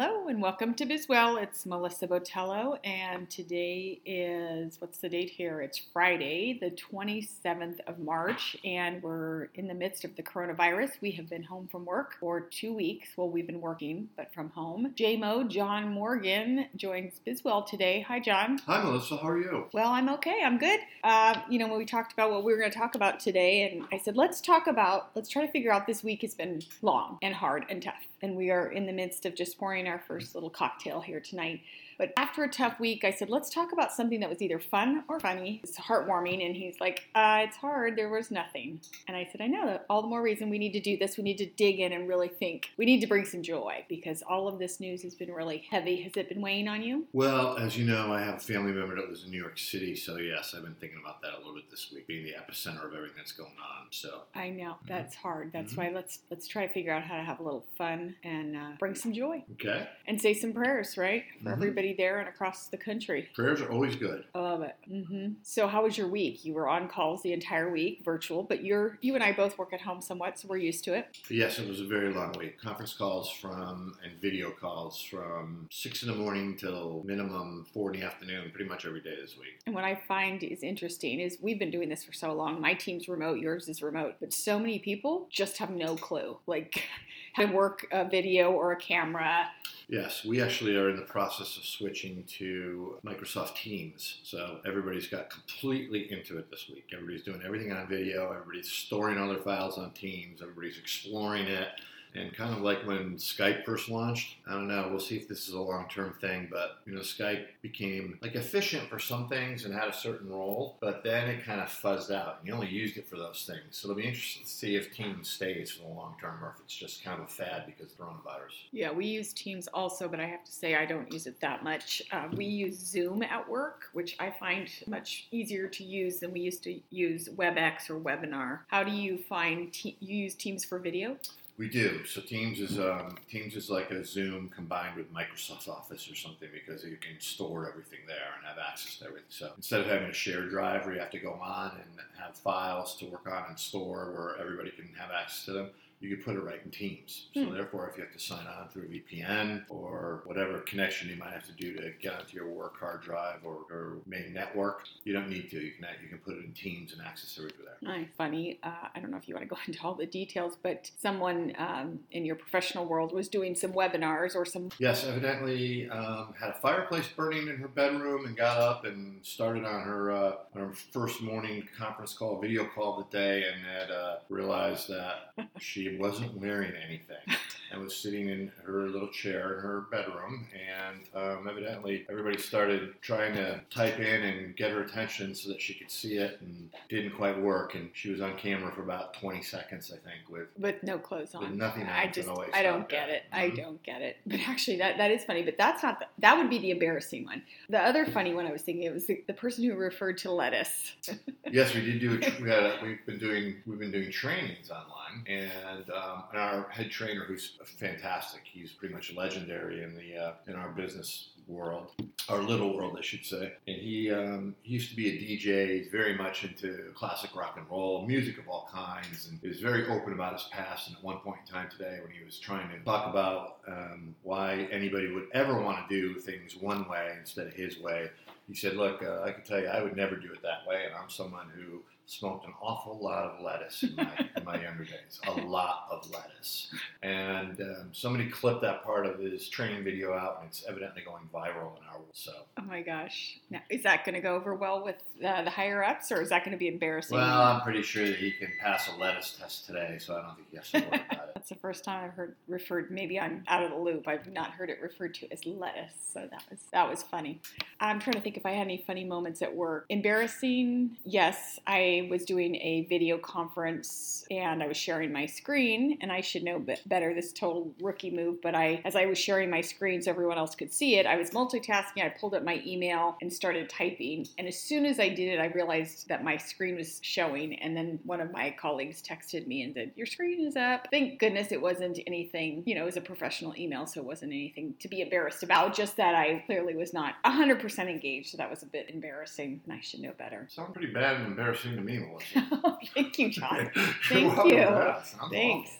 Hello and welcome to Bizwell. It's Melissa Botello, and today is what's the date here? It's Friday, the 27th of March, and we're in the midst of the coronavirus. We have been home from work for two weeks. Well, we've been working, but from home. JMO, John Morgan, joins Bizwell today. Hi, John. Hi, Melissa. How are you? Well, I'm okay. I'm good. Uh, you know, when we talked about what we were going to talk about today, and I said, let's talk about, let's try to figure out this week has been long and hard and tough. And we are in the midst of just pouring our first little cocktail here tonight. But after a tough week, I said, let's talk about something that was either fun or funny. It's heartwarming. And he's like, uh, it's hard. There was nothing. And I said, I know. That all the more reason we need to do this. We need to dig in and really think. We need to bring some joy because all of this news has been really heavy. Has it been weighing on you? Well, as you know, I have a family member that lives in New York City. So, yes, I've been thinking about that a little bit this week, being the epicenter of everything that's going on. So, I know. That's hard. That's mm-hmm. why let's let's try to figure out how to have a little fun and uh, bring some joy. Okay. And say some prayers, right? For mm-hmm. everybody there and across the country. Prayers are always good. I love it. Mm-hmm. So, how was your week? You were on calls the entire week, virtual, but you're you and I both work at home somewhat, so we're used to it. Yes, it was a very long week. Conference calls from and video calls from six in the morning till minimum four in the afternoon, pretty much every day this week. And what I find is interesting is we've been doing this for so long. My team's remote, yours is remote, but so many people just have no clue, like how to work a video or a camera Yes, we actually are in the process of switching to Microsoft Teams. So everybody's got completely into it this week. Everybody's doing everything on video, everybody's storing all their files on Teams, everybody's exploring it. And kind of like when Skype first launched, I don't know, we'll see if this is a long term thing, but you know, Skype became like efficient for some things and had a certain role, but then it kind of fuzzed out. And you only used it for those things. So it'll be interesting to see if Teams stays for the long term or if it's just kind of a fad because of the coronavirus. Yeah, we use Teams also, but I have to say I don't use it that much. Uh, we use Zoom at work, which I find much easier to use than we used to use WebEx or Webinar. How do you find te- you use Teams for video? We do. So Teams is um, Teams is like a Zoom combined with Microsoft Office or something because you can store everything there and have access to everything. So instead of having a shared drive where you have to go on and have files to work on and store where everybody can have access to them, you could put it right in Teams. So hmm. therefore, if you have to sign on through a VPN or whatever connection you might have to do to get onto your work hard drive or, or main network, you don't need to. You can you can put it in Teams and access it everything there. Nice, funny. Uh, I don't know if you want to go into all the details, but someone um, in your professional world was doing some webinars or some. Yes, evidently um, had a fireplace burning in her bedroom and got up and started on her uh, on her first morning conference call, video call of the day, and had uh, realized that she wasn't wearing anything and was sitting in her little chair in her bedroom. And um, evidently, everybody started trying to type in and get her attention so that she could see it, and didn't quite work. And she was on camera for about 20 seconds, I think, with with no clothes on. With nothing on. I just, I don't get it. Mm-hmm. I don't get it. But actually, that that is funny. But that's not the, that would be the embarrassing one. The other funny one I was thinking it was the, the person who referred to lettuce. yes, we did do. A, we had a, we've been doing we've been doing trainings online, and um, our head trainer, who's fantastic, he's pretty much legendary in the uh, in our business world, our little world, I should say. And he um, he used to be a DJ. He's very much into classic rock and roll, music of all kinds, and he was very open about his past. And at one point in time today, when he was trying to talk about um, why anybody would ever want to do things one way instead of his way, he said, "Look, uh, I can tell you, I would never do it that way, and I'm someone who." smoked an awful lot of lettuce in my, my younger days. A lot of lettuce. And um, somebody clipped that part of his training video out, and it's evidently going viral in our world. So. Oh my gosh! Now, is that going to go over well with uh, the higher ups, or is that going to be embarrassing? Well, I'm pretty sure that he can pass a lettuce test today, so I don't think he has to worry about it. That's the first time I've heard referred. Maybe I'm out of the loop. I've not heard it referred to as lettuce, so that was that was funny. I'm trying to think if I had any funny moments at work. Embarrassing? Yes, I was doing a video conference and I was sharing my screen, and I should know better this total rookie move, but I, as I was sharing my screen so everyone else could see it, I was multitasking. I pulled up my email and started typing, and as soon as I did it, I realized that my screen was showing, and then one of my colleagues texted me and said, "Your screen is up." Thank goodness it wasn't anything, you know, it was a professional email, so it wasn't anything to be embarrassed about. Just that I clearly was not 100% engaged, so that was a bit embarrassing, and I should know better. Sounds pretty bad and embarrassing to me, Melissa. Thank you, John. Thank you. Thanks.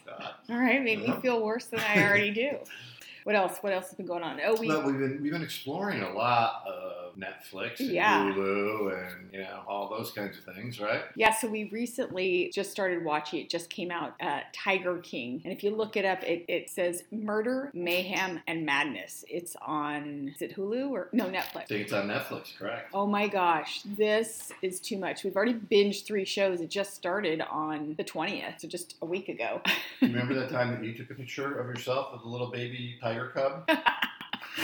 All right, made me feel worse than I already do. What else? What else has been going on? Oh, we we've been we've been exploring a lot of Netflix and Yeah. Hulu and you know all those kinds of things, right? Yeah, so we recently just started watching. It just came out, uh, Tiger King, and if you look it up, it, it says Murder, Mayhem, and Madness. It's on is it Hulu or no Netflix? I think it's on Netflix, correct? Oh my gosh, this is too much. We've already binged three shows. It just started on the twentieth, so just a week ago. Remember that time that you took a picture of yourself with a little baby tiger cub?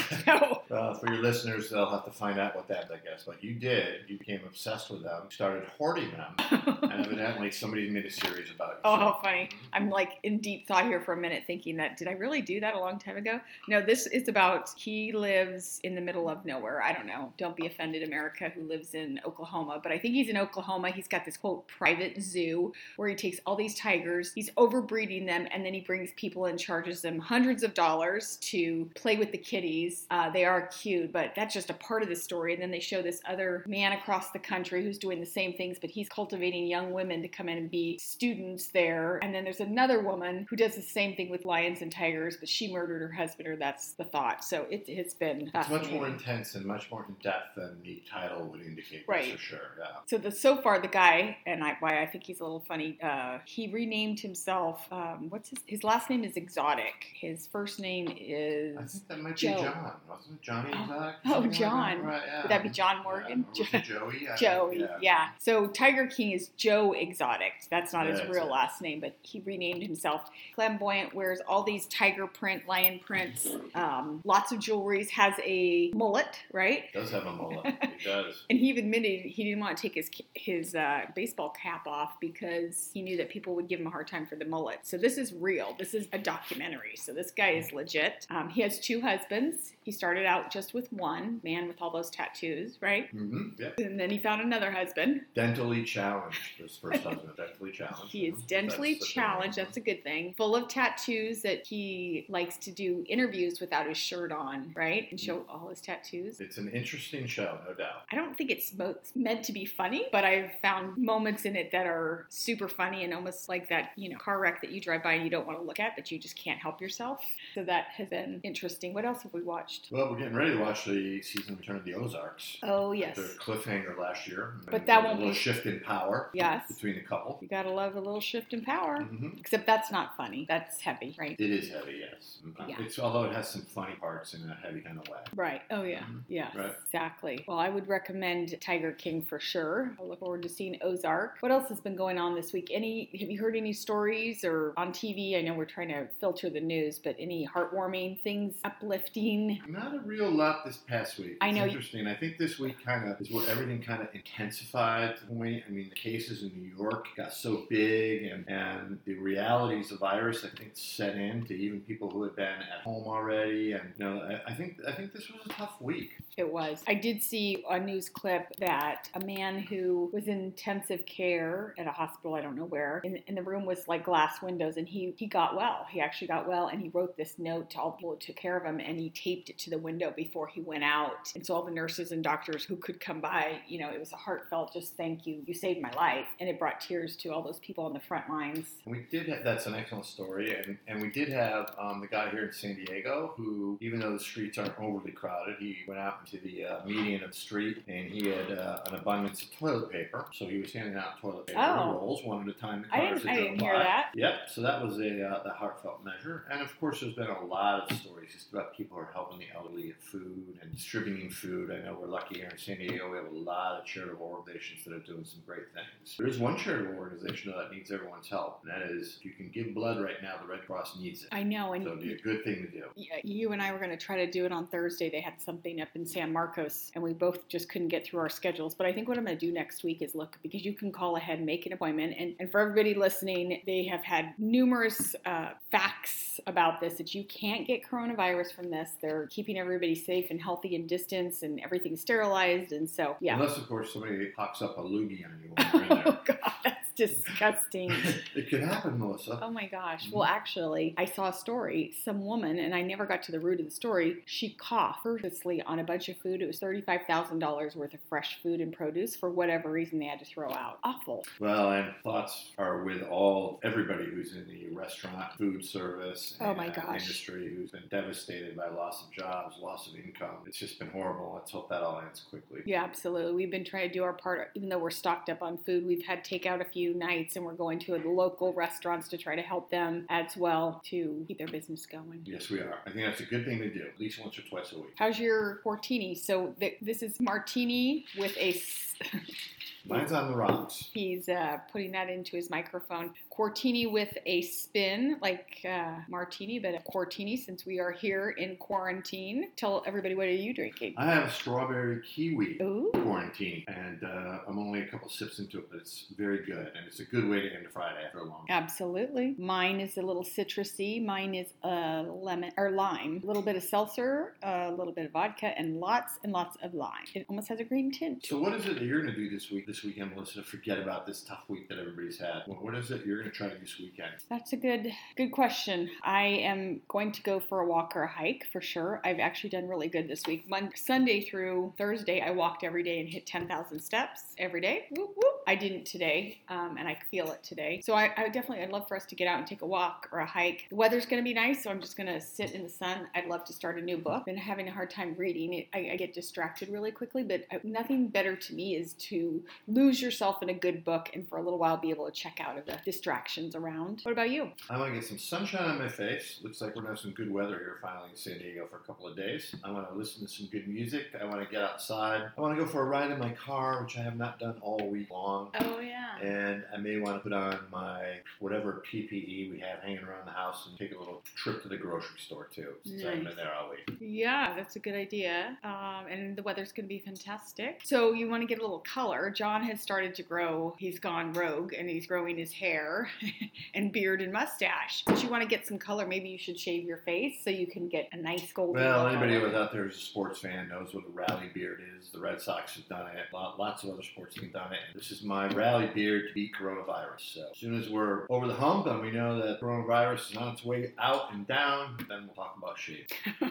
no. Uh, for your listeners, they'll have to find out what that, I guess. But you did. You became obsessed with them. Started hoarding them, and evidently somebody made a series about you. Oh, how funny. I'm like in deep thought here for a minute thinking that did I really do that a long time ago? No, this is about he lives in the middle of nowhere. I don't know. Don't be offended, America, who lives in Oklahoma. But I think he's in Oklahoma. He's got this quote private zoo where he takes all these tigers, he's overbreeding them, and then he brings people and charges them hundreds of dollars to play with the kitties. Uh, they are cute, but that's just a part of the story. And then they show this other man across the country who's doing the same things, but he's cultivating young women to come in and be students there. And then there's another woman who does the same thing with lions and tigers, but she murdered her husband, or that's the thought. So it, it's been It's much more intense and much more in depth than the title would indicate. Right. For sure. Yeah. So the so far the guy and I why I think he's a little funny. Uh, he renamed himself. Um, what's his his last name is Exotic. His first name is. I think that might Joe. be John, wasn't it? Johnny Oh. Exotic? Oh, Something like that? John. Right, yeah. Would that be John Morgan? Yeah. Joey? I Joey, think, yeah. So Tiger King is Joe Exotic. That's not his real it. last name, but he renamed himself. Flamboyant wears all these tiger print, lion prints, um, lots of jewelries, has a mullet, right? Does have a mullet. he does. And he admitted he didn't want to take his his uh, baseball cap off because he knew that people would give him a hard time for the mullet. So this is real. This is a documentary. So this guy is legit. Um, he has two husbands is he started out just with one man with all those tattoos, right? Mm-hmm, Yeah. And then he found another husband. Dentally challenged. His first husband, dentally challenged. He is Mhm. dentally That's challenged. That's a good thing. Full of tattoos that he likes to do interviews without his shirt on, right? And show all his tattoos. It's an interesting show, no doubt. I don't think it's meant to be funny, but I've found moments in it that are super funny and almost like that, you know, car wreck that you drive by and you don't want to look at, but you just can't help yourself. So that has been interesting. What else have we watched? Well, we're getting ready to watch the season return of the Ozarks. Oh, yes. The cliffhanger last year. But that won't a little be- shift in power Yes. between the couple. You gotta love a little shift in power. hmm Except that's not funny. That's heavy, right? It is heavy, yes. Yeah. It's although it has some funny parts in a heavy kind of way. Right. Oh, yeah. Mhm. Yeah. Right. Exactly. Well, I would recommend Tiger King for sure. I look forward to seeing Ozark. What else has been going on this week? Any? Have you heard any stories or on TV? I know we're trying to filter the news, but any heartwarming things, uplifting? Not a real lot this past week. I know Interesting. I think this week kind of is where everything kind of intensified. to the point. I mean, the cases in New York got so big, and, and the realities of virus, I think, set in to even people who had been at home already. And you know, I, I think I think this was a tough week. It was. I did see a news clip that a man who was in intensive care at a hospital, I don't know where, and, and the room was like glass windows, and he, he got well. He actually got well, and he wrote this note to all the people who took care of him, and he taped it to the window before he went out. And so all the nurses and doctors who could come by, you know, it was a heartfelt just thank you. You saved my life. And it brought tears to all those people on the front lines. We did have, that's an excellent story, and, and we did have um, the guy here in San Diego who, even though the streets aren't overly crowded, he went out into the uh, median of the street and he had uh, an abundance of toilet paper. So he was handing out toilet paper Oh. rolls one at a time. to I didn't, I didn't hear by. that. Yep. So that was a uh, the heartfelt measure, and of course, there's been a lot of stories just about people who are helping the elderly get food and distributing food. I know we're lucky here in San Diego; we have a lot of charitable organizations that are doing some great things. There is one charitable organization though, that needs everyone's help, and that is if you can give blood right now, the Red Cross needs it. I know. And So it'd be a good thing to do. Yeah, you and I were going to try to do it on Thursday. They had something up in San Marcos, and we both just couldn't get through our schedules. But I think what I'm going to do next week is look because you can call ahead and make an appointment. And, and for everybody listening, they have had numerous uh, facts about this that you can't get coronavirus from this. They're keeping everybody safe and healthy and distance, and everything sterilized. And so, yeah. Unless, of course, somebody pops up a loogie on you when you're in there. Oh God, disgusting. it could happen, Melissa. Oh my gosh. Mm-hmm. Well, actually, I saw a story. Some woman, and I never got to the root of the story, she coughed purposely on a bunch of food. It was $35,000 worth of fresh food and produce for whatever reason they had to throw out. Awful. Well, and thoughts are with all everybody who's in the restaurant, food service, Oh my and gosh. industry who's been devastated by loss of jobs, loss of income. It's just been horrible. Let's hope that all ends quickly. Yeah, absolutely. We've been trying to do our part, even though we're stocked up on food. We've had takeout a few nights, and we're going to the local restaurants to try to help them as well to keep their business going. Yes, we are. I think that's a good thing to do, at least once or twice a week. How's your quartini? So th- this is martini with a. Mine's on the rocks. He's uh, putting that into his microphone. Quartini with a spin, like uh, martini, but a quartini since we are here in quarantine. Tell everybody what are you drinking? I have a strawberry kiwi Ooh. quarantine, and uh, I'm only a couple sips into it, but it's very good, and it's a good way to end a Friday after a long. Absolutely. Mine is a little citrusy. Mine is a lemon or lime. A little bit of seltzer, a little bit of vodka, and lots and lots of lime. It almost has a green tint. So, what is it that you're going to do this week, this weekend, Melissa, to forget about this tough week that everybody's had? What is it you're going to try to do this weekend? That's a good good question. I am going to go for a walk or a hike for sure. I've actually done really good this week. Monday, Sunday through Thursday, I walked every day and hit 10,000 steps every day. Whoop, whoop. I didn't today, um, and I feel it today. So I, I definitely, I'd love for us to get out and take a walk or a hike. The weather's going to be nice, so I'm just going to sit in the sun. I'd love to start a new book. Been having a hard time reading. I, I get distracted really quickly, but uh, nothing better to me is to lose yourself in a good book and for a little while be able to check out of the distractions around. What about you? I want to get some sunshine on my face. Looks like we're going to have some good weather here finally in San Diego for a couple of days. I want to listen to some good music. I want to get outside. I want to go for a ride in my car, which I have not done all week long. Oh yeah. And I may want to put on my whatever PPE we have hanging around the house and take a little trip to the grocery store too, since I haven't been there all week. Yeah, that's a good idea. Um, and the weather's going to be fantastic. So you want to get a little color. John has started to grow. He's gone rogue and he's growing his hair and beard and mustache. But you want to get some color. Maybe you should shave your face so you can get a nice golden. Well, color. anybody who's out there who's a sports fan knows what a rally beard is. The Red Sox have done it. Lots of other sports have done it. This is my rally beard to beat coronavirus. So as soon as we're over the hump and we know that coronavirus is on its way out and down, then we'll talk about shave. oh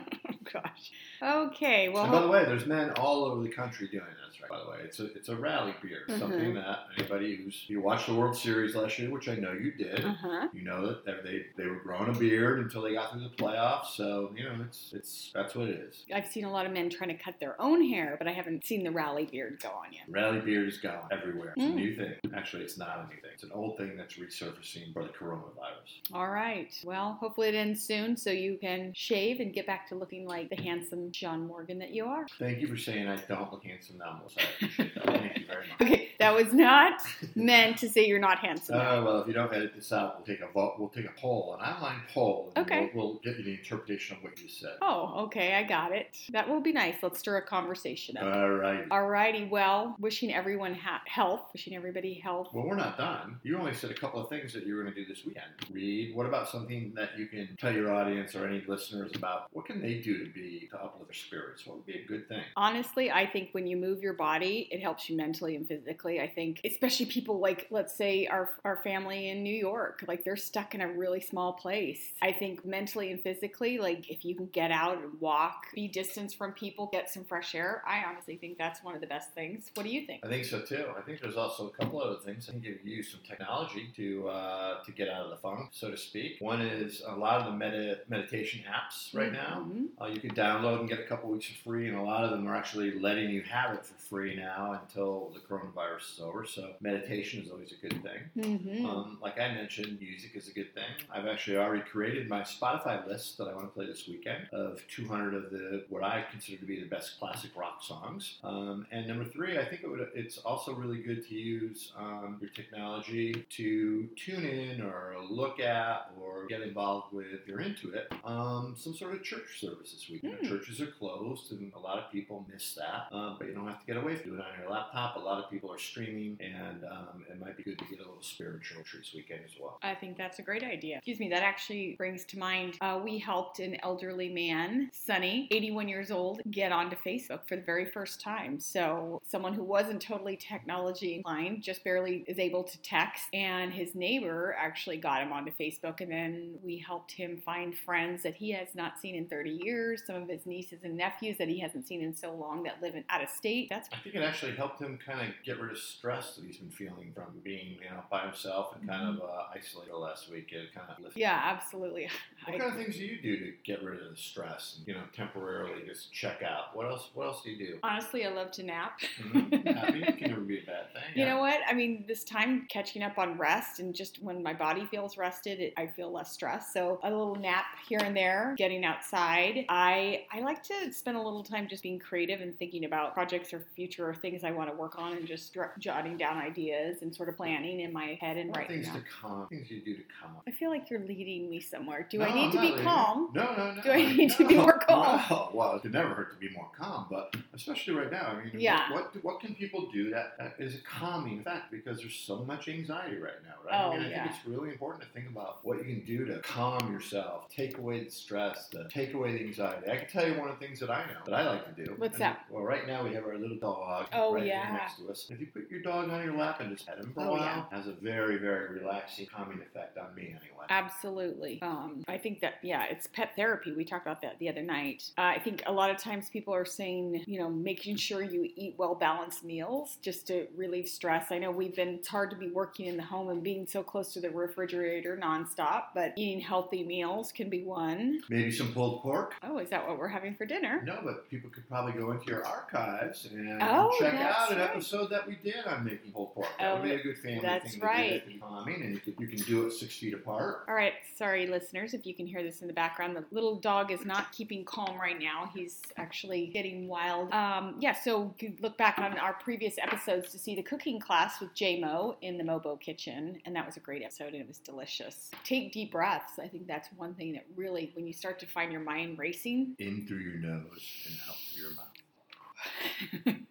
gosh. Okay. Well. and by the way, there's men all over the country doing this. Right? By the way, it's a it's a rally beard, Mhm. something that anybody who's you watched the World Series last year, which I know you did. uh huh. You know that they- they they were growing a beard until they got through the playoffs. So you know it's it's that's what it is. I've seen a lot of men trying to cut their own hair, but I haven't seen the rally beard go on yet. Rally beard is gone everywhere. It's Mm. a new thing. Actually, it's not a new thing. It's an old thing that's resurfacing for the coronavirus. All right. Well, hopefully it ends soon so you can shave and get back to looking like the handsome John Morgan that you are. Thank you for saying I don't look handsome now, Melissa. I appreciate that. Thank you very much. Okay, that was not meant to say you're not handsome. Uh, well, if you don't edit this out, we'll take a vote. We'll take a poll, an online poll, and Okay. we'll, we'll get you the interpretation of what you said. oh, okay, I got it. That will be nice. Let's stir a conversation up. All right. All righty. well, wishing everyone ha- health, wishing everybody health. Well, we're not done. You only said a couple of things that you were going to do this weekend. Read. What about something that you can tell your audience or any listeners about? What can they do to be to uplift their spirits? What would be a good thing? Honestly, I think when you move your body, it helps you mentally and physically. I think, especially people like, let's say, our, our family in New York, like they're stuck in a really small place. I think mentally and physically, like if you can get out and walk, be distance from people, get some fresh air, I honestly think that's one of the best things. What do you think? I think so too. I think there's also a couple other things. I think you use some technology to uh, to get out of the funk, so to speak. One is a lot of the meditation apps right now. Mhm. Uh, you can download and get a couple weeks for free, and a lot of them are actually letting you have it for free now until the coronavirus is over. So meditation is always a good thing. Mhm. Um, like I mentioned, music is a good thing. I've actually already created my Spotify list that I want to play this weekend of 200 of the what I consider to be the best classic rock songs. Um, and number three, I think it would, it's also really good to use um, your technology to tune in or look at or get involved with, if you're into it, um, some sort of church service this week. You know, Hmm. churches are closed, and a lot of people miss that. Um, but you don't have to get away from. It on your laptop. A lot of people are streaming, and um, it might be good to get a little spiritual this weekend as well. I think that's a great idea. Excuse me, that actually brings to mind uh, we helped an elderly man, Sonny, 81 years old, get onto Facebook for the very first time. So, someone who wasn't totally technology inclined, just barely is able to text, and his neighbor actually got him onto Facebook, and then we helped him find friends that he has not seen in 30 years, some of his nieces and nephews that he hasn't seen in so long that live in out of state. That's I think it actually helped him kind of get rid of stress that he's been feeling from being, you know, by himself and kind of uh, isolated last week. It kind of lifted. yeah, absolutely. What kind of things do you do to get rid of the stress and you know temporarily just check out? What else? What else do you do? Honestly, I love to nap. Mm-hmm. Napping can never be a bad thing. You yeah. know what? I mean, this time catching up on rest and just when my body feels rested, it, I feel less stressed. So a little nap here and there, getting outside. I I like to spend a little time just being creative and thinking about projects or future or things I want to work on and just jotting down ideas and sort of planning in my head and What writing things to calm? Things you do to calm. I feel like you're leading me somewhere. Do No, I need I'm to be leaving. calm? No, no, no. Do I need to be more calm? Well, well, it could never hurt to be more calm, but especially right now. I mean, Yeah. what what can people do that, that is a calming effect because there's so much anxiety right now, right? Oh, I mean, I yeah. think it's really important to think about what you can do to calm yourself, take away the stress, to take away the anxiety. I can tell you one of the things that I know that I like to do. What's And, that? Well, right now we have our little dog Oh, right yeah. next to us. If you put your dog on your lap and just pet him for a Oh, while, yeah. has a very, very relaxing, calming effect on me anyway. Absolutely. Um, I think that, yeah, it's pet therapy. We talked about that the other night. Uh, I think a lot of times people are saying, you know, making sure you eat well balanced meals just to relieve stress. I know we've been, it's hard to be working in the home and being so close to the refrigerator nonstop, but eating healthy meals can be one. Maybe some pulled pork. Oh, is that what we're having for dinner? No, but people could probably go into your archives and Oh, check out an right. episode that we did on making pulled pork. That Oh, would be a good family that's thing to right. do. Calming, and you, could, you can do it six feet apart. All right, sorry, listeners, if you can hear this in the background. The little dog is not keeping calm right now. He's actually getting wild. Um, yeah, so you look back on our previous episodes to see the cooking class with JMO in the Mobo kitchen, and that was a great episode, and it was delicious. Take deep breaths. I think that's one thing that really, when you start to find your mind racing, In through your nose and out through your mouth.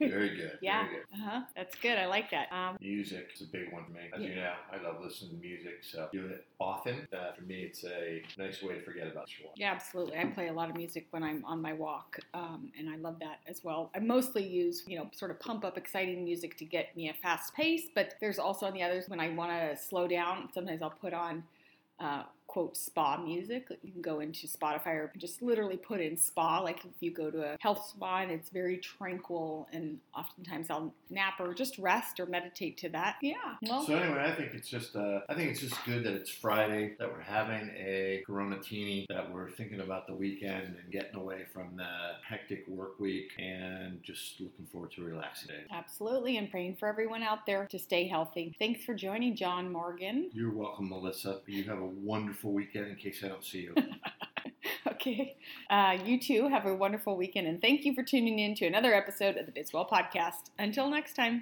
Very good. yeah, Very good. uh huh, that's good. I like that. Um, Music is a big one for me. As you know, I love listening to music, so do it often. Uh, for me, it's a nice way to forget about school. Yeah, absolutely. I play a lot of music when I'm on my walk, um, and I love that as well. I mostly use, you know, sort of pump up exciting music to get me a fast pace, but there's also on the others when I want to slow down, sometimes I'll put on, uh, quote, spa music. You can go into Spotify or just literally put in spa, like if you go to a health spa and it's very tranquil, and oftentimes I'll nap or just rest or meditate to that. Yeah. Well, So anyway, I think it's just uh, I think it's just good that it's Friday that we're having a Corona Teeny that we're thinking about the weekend and getting away from the hectic work week and just looking forward to relaxing day. absolutely. And praying for everyone out there to stay healthy. Thanks for joining, John Morgan. You're welcome, Melissa. You have a wonderful weekend. In case I don't see you. Okay. Uh, you too have a wonderful weekend, and thank you for tuning in to another episode of the Bizwell Podcast. Until next time.